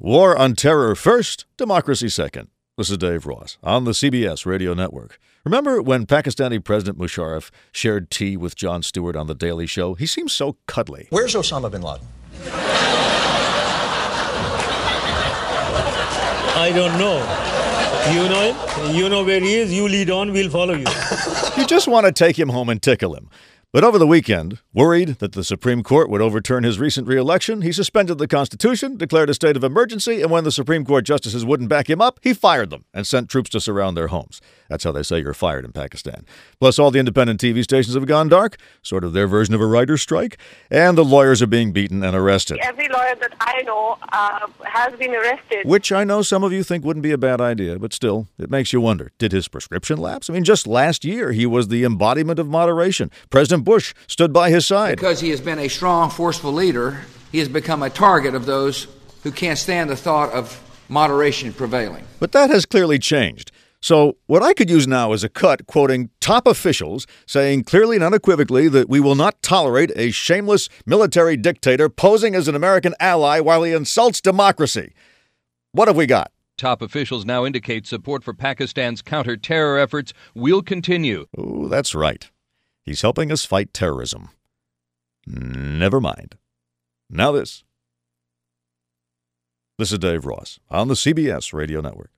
War on Terror first, democracy second. This is Dave Ross on the CBS radio network. Remember when Pakistani President Musharraf shared tea with Jon Stewart on The Daily Show? He seems so cuddly. Where's Osama bin Laden? I don't know. You know him? You know where he is. You lead on, we'll follow you. You just want to take him home and tickle him. But over the weekend, worried that the Supreme Court would overturn his recent reelection, he suspended the Constitution, declared a state of emergency, and when the Supreme Court justices wouldn't back him up, he fired them and sent troops to surround their homes. That's how they say you're fired in Pakistan. Plus, all the independent TV stations have gone dark, sort of their version of a writer's strike, and the lawyers are being beaten and arrested. Every lawyer that I know uh, has been arrested. Which I know some of you think wouldn't be a bad idea, but still, it makes you wonder did his prescription lapse? I mean, just last year, he was the embodiment of moderation. President Bush stood by his side. Because he has been a strong, forceful leader, he has become a target of those who can't stand the thought of moderation prevailing. But that has clearly changed. So, what I could use now is a cut quoting top officials saying clearly and unequivocally that we will not tolerate a shameless military dictator posing as an American ally while he insults democracy. What have we got? Top officials now indicate support for Pakistan's counter terror efforts will continue. Oh, that's right. He's helping us fight terrorism. Never mind. Now, this. This is Dave Ross on the CBS Radio Network.